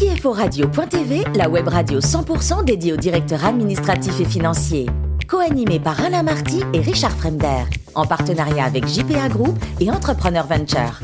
CFORadio.tv, la web radio 100% dédiée aux directeurs administratifs et financiers. Co-animé par Alain Marty et Richard Fremder, en partenariat avec JPA Group et Entrepreneur Venture.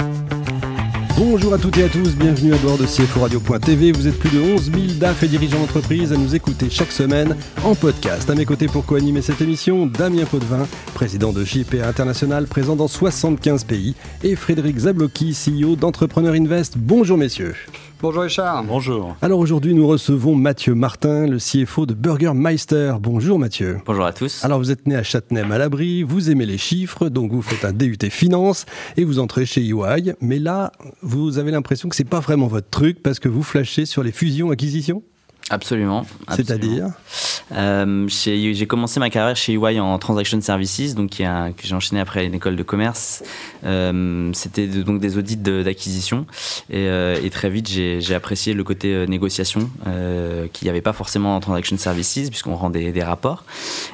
Bonjour à toutes et à tous, bienvenue à bord de CFO Radio.tv. Vous êtes plus de 11 000 DAF et dirigeants d'entreprise à nous écouter chaque semaine en podcast. À mes côtés pour co-animer cette émission, Damien Potvin, président de JPA International, présent dans 75 pays, et Frédéric Zablocki, CEO d'Entrepreneur Invest. Bonjour messieurs. Bonjour Richard. Bonjour. Alors aujourd'hui, nous recevons Mathieu Martin, le CFO de Burger Meister. Bonjour Mathieu. Bonjour à tous. Alors vous êtes né à Châtenay-Malabry, vous aimez les chiffres, donc vous faites un DUT Finance et vous entrez chez EY. Mais là, vous avez l'impression que c'est pas vraiment votre truc parce que vous flashez sur les fusions-acquisitions? Absolument. C'est-à-dire? Euh, J'ai commencé ma carrière chez EY en Transaction Services, donc que j'ai enchaîné après une école de commerce. Euh, C'était donc des audits d'acquisition. Et, euh, et, très vite, j'ai apprécié le côté négociation qu'il n'y avait pas forcément en Transaction Services, puisqu'on rend des, rapports.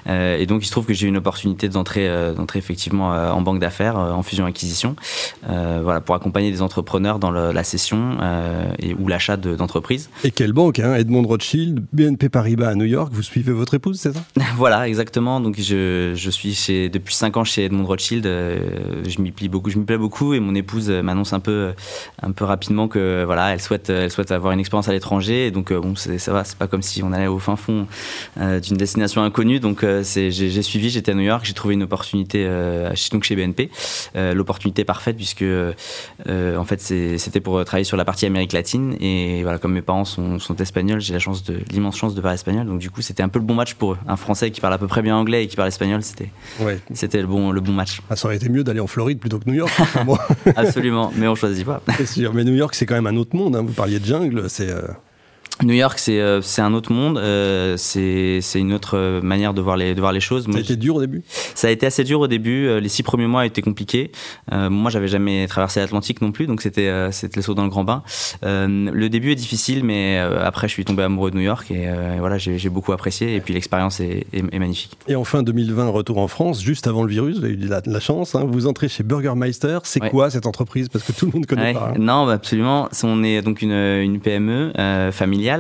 Et donc, il se trouve que j'ai eu une opportunité d'entrer effectivement en banque d'affaires, en fusion-acquisition, voilà, pour accompagner des entrepreneurs dans la cession et, ou l'achat d'entreprises. et quelle banque hein? Edmond Rothschild, BNP Paribas à New York, vous suivez votre épouse, c'est ça? Voilà, exactement. Donc je, je suis chez, depuis 5 ans chez Edmond Rothschild. Euh, je m'y plie beaucoup, je m'y plais beaucoup et mon épouse m'annonce un peu, un peu rapidement que voilà, elle souhaite, elle souhaite avoir une expérience à l'étranger. Donc euh, bon, ça va, c'est pas comme si on allait au fin fond euh, d'une destination inconnue. Donc j'ai suivi, j'étais à New York, j'ai trouvé une opportunité donc chez BNP, l'opportunité parfaite puisque en fait c'était pour travailler sur la partie Amérique latine et voilà, comme mes parents sont, sont espagnols, j'ai la chance de l'immense chance de parler espagnol. Donc du coup, c'était un peu le bon match pour eux. Un Français qui parle à peu près bien anglais et qui parle espagnol, c'était ouais. c'était le bon le bon match. Ah, ça aurait été mieux d'aller en Floride plutôt que New York. Absolument, mais on choisit pas. C'est sûr, mais New York, c'est quand même un autre monde. Hein. Vous parliez de jungle, c'est. Euh... New York, c'est euh, un autre monde, euh, c'est une autre manière de voir les, de voir les choses. Moi, ça a été dur au début Ça a été assez dur au début. Euh, les six premiers mois étaient compliqués. Euh, moi, j'avais jamais traversé l'Atlantique non plus, donc c'était euh, le saut dans le grand bain. le début est difficile, mais après, je suis tombé amoureux de New York et voilà, j'ai beaucoup apprécié. Et puis l'expérience est, est, est, magnifique. Et en fin 2020, retour en France, juste avant le virus, vous avez eu de la, la chance. Hein, vous entrez chez Burgermeister. C'est ouais. quoi cette entreprise? Parce que tout le monde connaît ouais. pas. Hein. Non, bah absolument. On est donc une, une PME familiale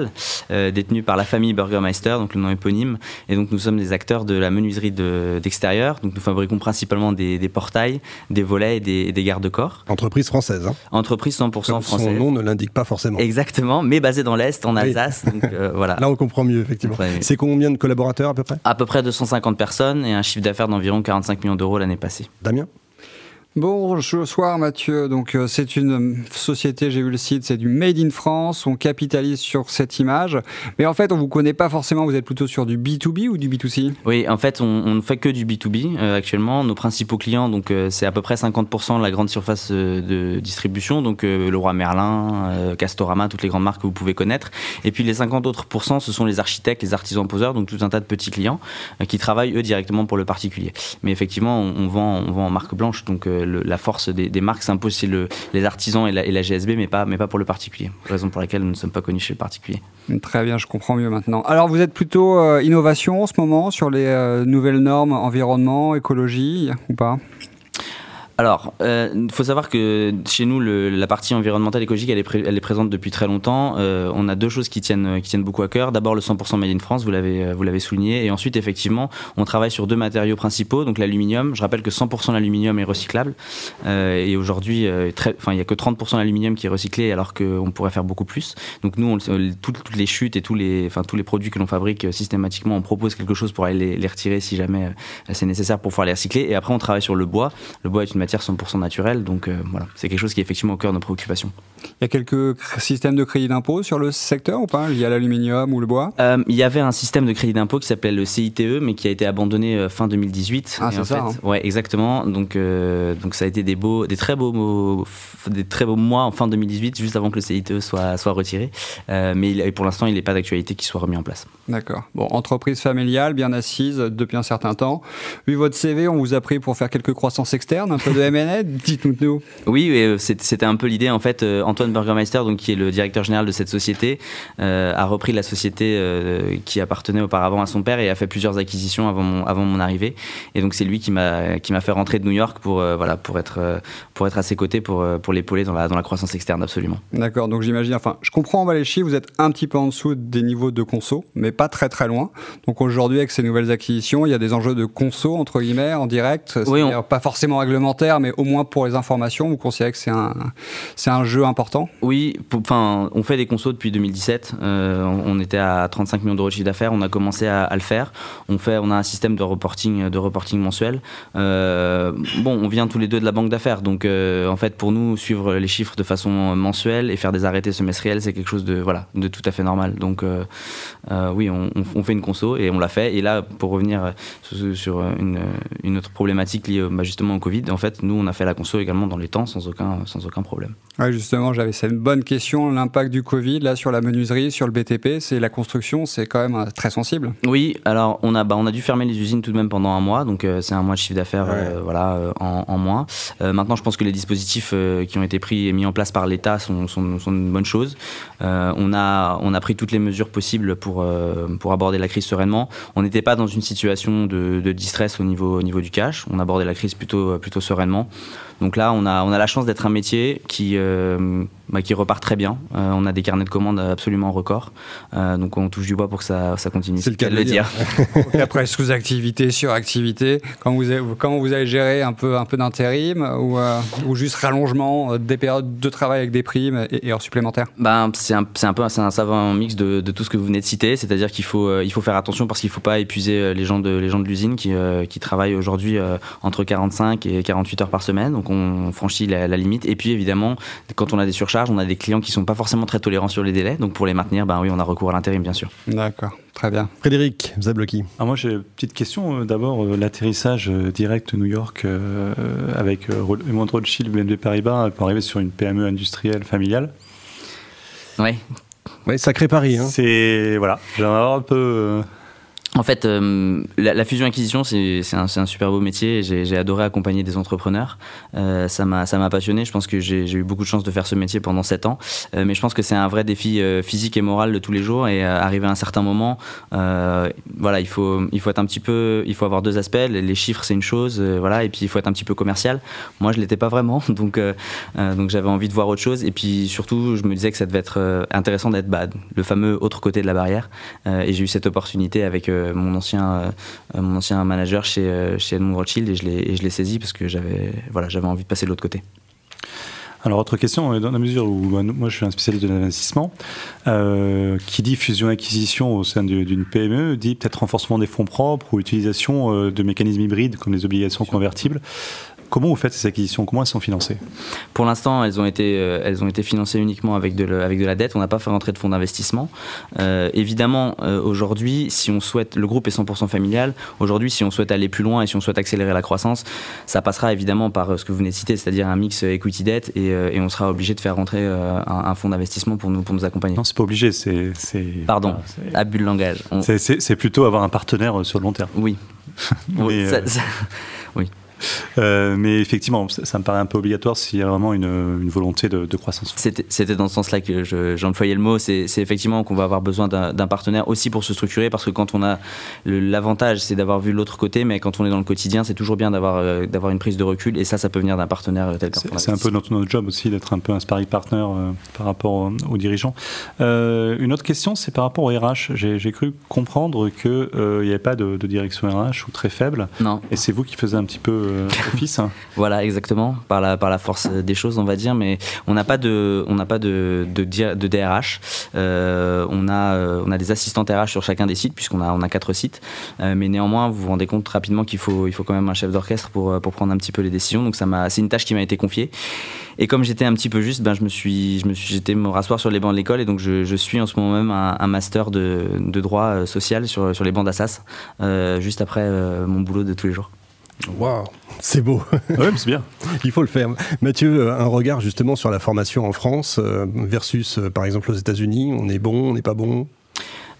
détenue par la famille Burgermeister, donc le nom éponyme. Et donc nous sommes des acteurs de la menuiserie d'extérieur. De, donc nous fabriquons principalement des, des, portails, des volets et des, des garde-corps. Entreprise française. Hein. Entreprise 100% Comme française. Son nom ne l'indique pas forcément. Exactement, mais basée dans l'Est, en Alsace. Oui. Donc, euh, voilà. Là on comprend mieux, effectivement. C'est combien de collaborateurs à peu près? À peu près 250 personnes et un chiffre d'affaires d'environ 45 millions d'euros l'année passée. Damien? Bonsoir Mathieu, donc euh, c'est une société, j'ai vu le site, c'est du Made in France, on capitalise sur cette image, mais en fait on vous connaît pas forcément, vous êtes plutôt sur du B2B ou du B2C Oui, en fait on ne fait que du B2B euh, actuellement, nos principaux clients, donc euh, c'est à peu près 50% de la grande surface de distribution, donc le Roi Merlin, Castorama, toutes les grandes marques que vous pouvez connaître, et puis les 50 autres pourcents ce sont les architectes, les artisans poseurs, donc tout un tas de petits clients qui travaillent eux directement pour le particulier. Mais effectivement on, on vend, on vend en marque blanche, donc la force des, marques s'impose chez le, les artisans et la, et la, GSB, mais pas, mais pas pour le particulier. Raison pour laquelle nous ne sommes pas connus chez le particulier. Très bien, je comprends mieux maintenant. Alors, vous êtes plutôt euh, innovation en ce moment sur les euh, nouvelles normes environnement, écologie ou pas? Alors, il euh, faut savoir que chez nous, la partie environnementale écologique, elle est, présente depuis très longtemps. Euh, on a deux choses qui tiennent, qui tiennent beaucoup à cœur. D'abord, le 100% Made in France, vous l'avez, souligné. Et ensuite, effectivement, on travaille sur deux matériaux principaux. Donc, l'aluminium. Je rappelle que 100% de l'aluminium est recyclable. Euh, et aujourd'hui, il n'y a que 30% d'aluminium qui est recyclé, alors qu'on pourrait faire beaucoup plus. Donc, nous, toutes, les chutes et tous les, tous les produits que l'on fabrique systématiquement, on propose quelque chose pour aller les, les retirer si jamais c'est nécessaire pour pouvoir les recycler. Et après, on travaille sur le bois. Le bois est une matière 100% naturelle, donc euh, voilà, c'est quelque chose qui est effectivement au cœur de nos préoccupations. Il y a quelques systèmes de crédit d'impôt sur le secteur ou pas, liés à l'aluminium ou le bois? Euh, Il y avait un système de crédit d'impôt qui s'appelait le CITE, mais qui a été abandonné euh, fin 2018. Ah, c'est ça. Fait, hein. Ouais, exactement. Donc, donc ça a été des beaux, des très beaux, des très beaux mois en fin 2018, juste avant que le CITE soit, soit retiré. Mais il, pour l'instant, il n'est pas d'actualité qui soit remis en place. D'accord. Bon, entreprise familiale, bien assise depuis un certain temps. Vu votre CV, on vous a pris pour faire quelques croissances externes, un peu de M&A Dites-nous nous. Oui, c'était un peu l'idée. En fait, Antoine Burgermeister, donc, qui est le directeur général de cette société, a repris la société qui appartenait auparavant à son père et a fait plusieurs acquisitions avant mon, avant mon arrivée. Et donc, c'est lui qui m'a fait rentrer de New York pour, voilà, pour, être, pour être à ses côtés, pour, pour l'épauler dans la, dans la croissance externe, absolument. D'accord, donc j'imagine, enfin, je comprends en chiffres, vous êtes un petit peu en dessous des niveaux de conso, mais pas très très loin. Donc aujourd'hui, avec ces nouvelles acquisitions, il y a des enjeux de conso, entre guillemets, en direct. Oui, Pas forcément mais au moins pour les informations, vous considérez que c'est un, c'est un jeu important? Oui, enfin, on fait des consos depuis 2017. Euh, on était à 35 millions d'euros de chiffre d'affaires, on a commencé à, le faire. On, fait, on a un système de reporting, de reporting mensuel. Euh, bon, on vient tous les deux de la banque d'affaires, donc euh, en fait, pour nous, suivre les chiffres de façon mensuelle et faire des arrêtés semestriels, c'est quelque chose de, voilà, de tout à fait normal. Donc, oui, on, fait une conso et on l'a fait. Et là, pour revenir sur une, une autre problématique liée bah, justement au Covid, en fait, nous, on a fait la conso également dans les temps sans aucun, sans aucun problème. Ouais, justement, j'avais cette bonne question. L'impact du Covid, là, sur la menuiserie, sur le BTP, c'est la construction, c'est quand même euh, très sensible. Oui, alors on a, bah, on a dû fermer les usines tout de même pendant un mois, donc euh, c'est un mois de chiffre d'affaires euh, voilà, en, en moins. maintenant, je pense que les dispositifs qui ont été pris et mis en place par l'État sont, sont, sont, une bonne chose. on, a, on a pris toutes les mesures possibles pour, pour aborder la crise sereinement. On n'était pas dans une situation de, de distress au niveau, au niveau du cash. On abordait la crise plutôt, plutôt sereinement naturellement. Donc là, on a, on a la chance d'être un métier qui, euh, bah, qui repart très bien. Euh, on a des carnets de commandes absolument records. Euh, donc on touche du bois pour que ça, ça continue. C'est le cas de le dire. après, sous-activité, sur-activité, comment vous, avez, comment vous avez géré un peu, un peu d'intérim ou, euh, ou, juste rallongement des périodes de travail avec des primes et, heures supplémentaires? Ben, C'est un, un, peu un savant mix de, de, tout ce que vous venez de citer. C'est-à-dire qu'il faut, il faut faire attention parce qu'il ne faut pas épuiser les gens de, les gens de l'usine qui, qui travaillent aujourd'hui entre 45 et 48 heures par semaine. Donc on franchit la, la limite. Et puis évidemment, quand on a des surcharges, on a des clients qui sont pas forcément très tolérants sur les délais. Donc pour les maintenir, ben oui, on a recours à l'intérim, bien sûr. D'accord, très bien. Frédéric Zabloki. Ah, moi, j'ai une petite question. Euh, d'abord, euh, l'atterrissage euh, direct New York avec Raymond Rothschild, BNP Paribas, pour arriver sur une PME industrielle familiale. Oui. Oui, sacré Paris. Hein. C'est. Voilà, j'aimerais avoir un peu. En fait, euh, la, fusion-acquisition, c'est un, super beau métier. J'ai adoré accompagner des entrepreneurs. Euh, ça m'a passionné. Je pense que j'ai eu beaucoup de chance de faire ce métier pendant 7 ans. Euh, mais je pense que c'est un vrai défi euh, physique et moral de tous les jours. Et arriver à un certain moment, voilà, il faut, il faut être un petit peu, il faut avoir deux aspects. Les, chiffres, c'est une chose, voilà, et puis il faut être un petit peu commercial. Moi, je l'étais pas vraiment, donc, donc j'avais envie de voir autre chose. Et puis surtout, je me disais que ça devait être intéressant d'être bad, le fameux autre côté de la barrière. et j'ai eu cette opportunité avec mon, ancien, euh, mon ancien manager chez, euh, chez Edmond Rothschild et je l'ai saisi parce que j'avais voilà, envie de passer de l'autre côté. Alors, autre question, euh, dans la mesure où bah, moi je suis un spécialiste de l'investissement, qui dit fusion-acquisition au sein d'une PME dit peut-être renforcement des fonds propres ou utilisation de mécanismes hybrides comme les obligations convertibles. Comment vous faites ces acquisitions? Comment elles sont financées? Pour l'instant, elles, ont été, euh, elles ont été financées uniquement avec de, avec de la dette. On n'a pas fait rentrer de fonds d'investissement. Euh, évidemment, euh, aujourd'hui, si on souhaite, le groupe est 100% familial. Aujourd'hui, si on souhaite aller plus loin et si on souhaite accélérer la croissance, ça passera évidemment par ce que vous venez de citer, c'est-à-dire un mix equity debt et, et, on sera obligé de faire rentrer un, fonds d'investissement pour nous, pour nous accompagner. Non, c'est pas obligé. C'est, Pardon, abus de langage. C'est, plutôt avoir un partenaire sur le long terme. Oui. oui, oui. Euh, mais effectivement, ça, me paraît un peu obligatoire s'il y a vraiment une, volonté de, croissance. C'était dans ce sens-là que j'employais le mot. C'est effectivement qu'on va avoir besoin d'un partenaire aussi pour se structurer, parce que quand on a l'avantage, c'est d'avoir vu l'autre côté, mais quand on est dans le quotidien, c'est toujours bien d'avoir euh, d'avoir une prise de recul, et ça, ça peut venir d'un partenaire tel qu'un C'est un peu notre, notre job aussi d'être un peu un sparring partner euh, par rapport aux, dirigeants. une autre question, c'est par rapport au RH. J'ai cru comprendre qu'il n'y avait pas de, de, direction RH ou très faible. Non. Et c'est vous qui faisiez un petit peu euh, voilà, exactement, par la, par la force des choses, on va dire, mais on n'a pas de, on pas de, de, de DRH. Euh, on, a, euh, on a des assistants RH sur chacun des sites, puisqu'on a, on a quatre sites. mais néanmoins, vous vous rendez compte rapidement qu'il faut, il faut quand même un chef d'orchestre pour, pour prendre un petit peu les décisions. Donc ça m'a, c'est une tâche qui m'a été confiée. Et comme j'étais un petit peu juste, ben je me suis, je me suis, j'étais me rasseoir sur les bancs de l'école et donc je, je suis en ce moment même un, un master de, de, droit social sur, sur les bancs d'Assas, juste après mon boulot de tous les jours. Waouh, c'est beau. Oui, c'est bien. Il faut le faire. Mathieu, un regard justement sur la formation en France euh, versus, euh, par exemple, aux États-Unis. On est bon, on n'est pas bon?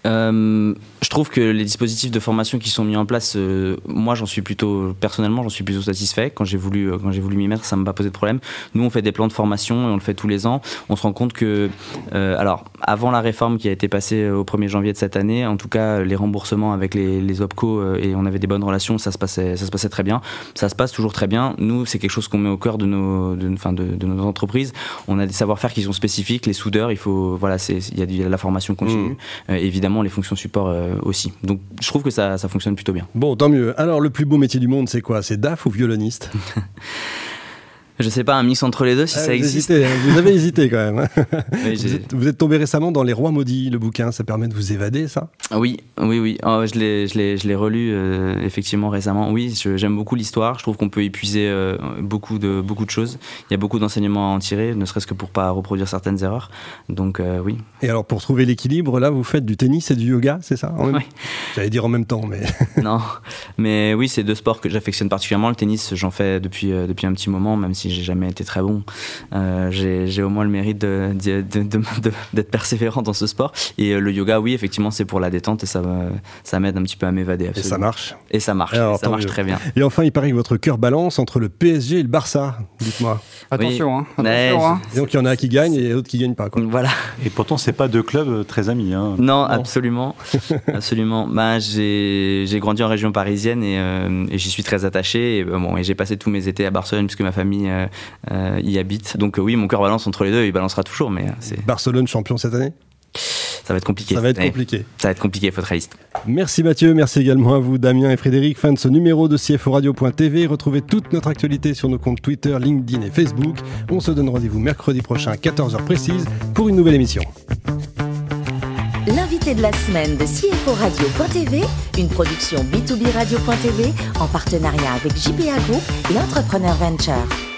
Euh, je trouve que les dispositifs de formation qui sont mis en place, euh, moi j'en suis plutôt personnellement j'en suis plutôt satisfait. Quand j'ai voulu euh, quand j'ai voulu m'y mettre, ça m'a pas posé de problème. Nous on fait des plans de formation et on le fait tous les ans. On se rend compte que alors avant la réforme qui a été passée au 1er janvier de cette année, en tout cas les remboursements avec les, les opco et on avait des bonnes relations, ça se passait ça se passait très bien. Ça se passe toujours très bien. Nous c'est quelque chose qu'on met au cœur de nos de, enfin de, de nos entreprises. On a des savoir-faire qui sont spécifiques. Les soudeurs, il faut voilà c'est il y a de la formation continue. Mmh. Évidemment les fonctions support euh, aussi. Donc je trouve que ça, ça fonctionne plutôt bien. Bon, tant mieux. Alors le plus beau métier du monde, c'est quoi? C'est DAF ou violoniste? Je sais pas, un mix entre les deux si ah, ça vous existe. Hésitez, hein. vous avez hésité quand même. Hein. Oui, vous, êtes, vous, êtes, tombé récemment dans Les Rois Maudits, le bouquin, ça permet de vous évader, ça? Oui, oui, oui. Oh, je l'ai relu euh, effectivement récemment. Oui, j'aime beaucoup l'histoire. Je trouve qu'on peut épuiser euh, beaucoup, de, beaucoup de choses. Il y a beaucoup d'enseignements à en tirer, ne serait-ce que pour pas reproduire certaines erreurs. Donc euh, oui. Et alors pour trouver l'équilibre, là, vous faites du tennis et du yoga, c'est ça Oui. J'allais dire en même temps, mais. non, mais oui, c'est deux sports que j'affectionne particulièrement. Le tennis, j'en fais depuis, depuis un petit moment, même si j'ai jamais été très bon. Euh, j'ai au moins le mérite d'être de, de, de, persévérant dans ce sport. Et euh, le yoga, oui, effectivement, c'est pour la détente et ça, ça m'aide un petit peu à m'évader. Et ça marche Et ça marche, Alors, ça marche mieux. très bien. Et enfin, il paraît que votre cœur balance entre le PSG et le Barça. Dites-moi. Attention, oui. hein. Attention, hein. Et donc il y en a qui gagnent et d'autres qui gagnent pas. Quoi. Voilà. Et pourtant, c'est pas deux clubs très amis. Hein. Non, non, absolument. absolument. Bah, j'ai grandi en région parisienne et, euh, et j'y suis très attaché. Et, bon, et j'ai passé tous mes étés à Barcelone puisque ma famille euh, euh, y habite. Donc oui, mon cœur balance entre les deux, il balancera toujours. Mais c'est Barcelone champion cette année? Ça va être compliqué. Ça va être compliqué. Ça va être compliqué, il faut être réaliste. Merci Mathieu, merci également à vous Damien et Frédéric. Fin de ce numéro de CFO Radio.tv. Retrouvez toute notre actualité sur nos comptes Twitter, LinkedIn et Facebook. On se donne rendez-vous mercredi prochain à 14h précise pour une nouvelle émission. L'invité de la semaine de CFO Radio.tv, une production B2B Radio.tv en partenariat avec JPA Group et Entrepreneur Venture.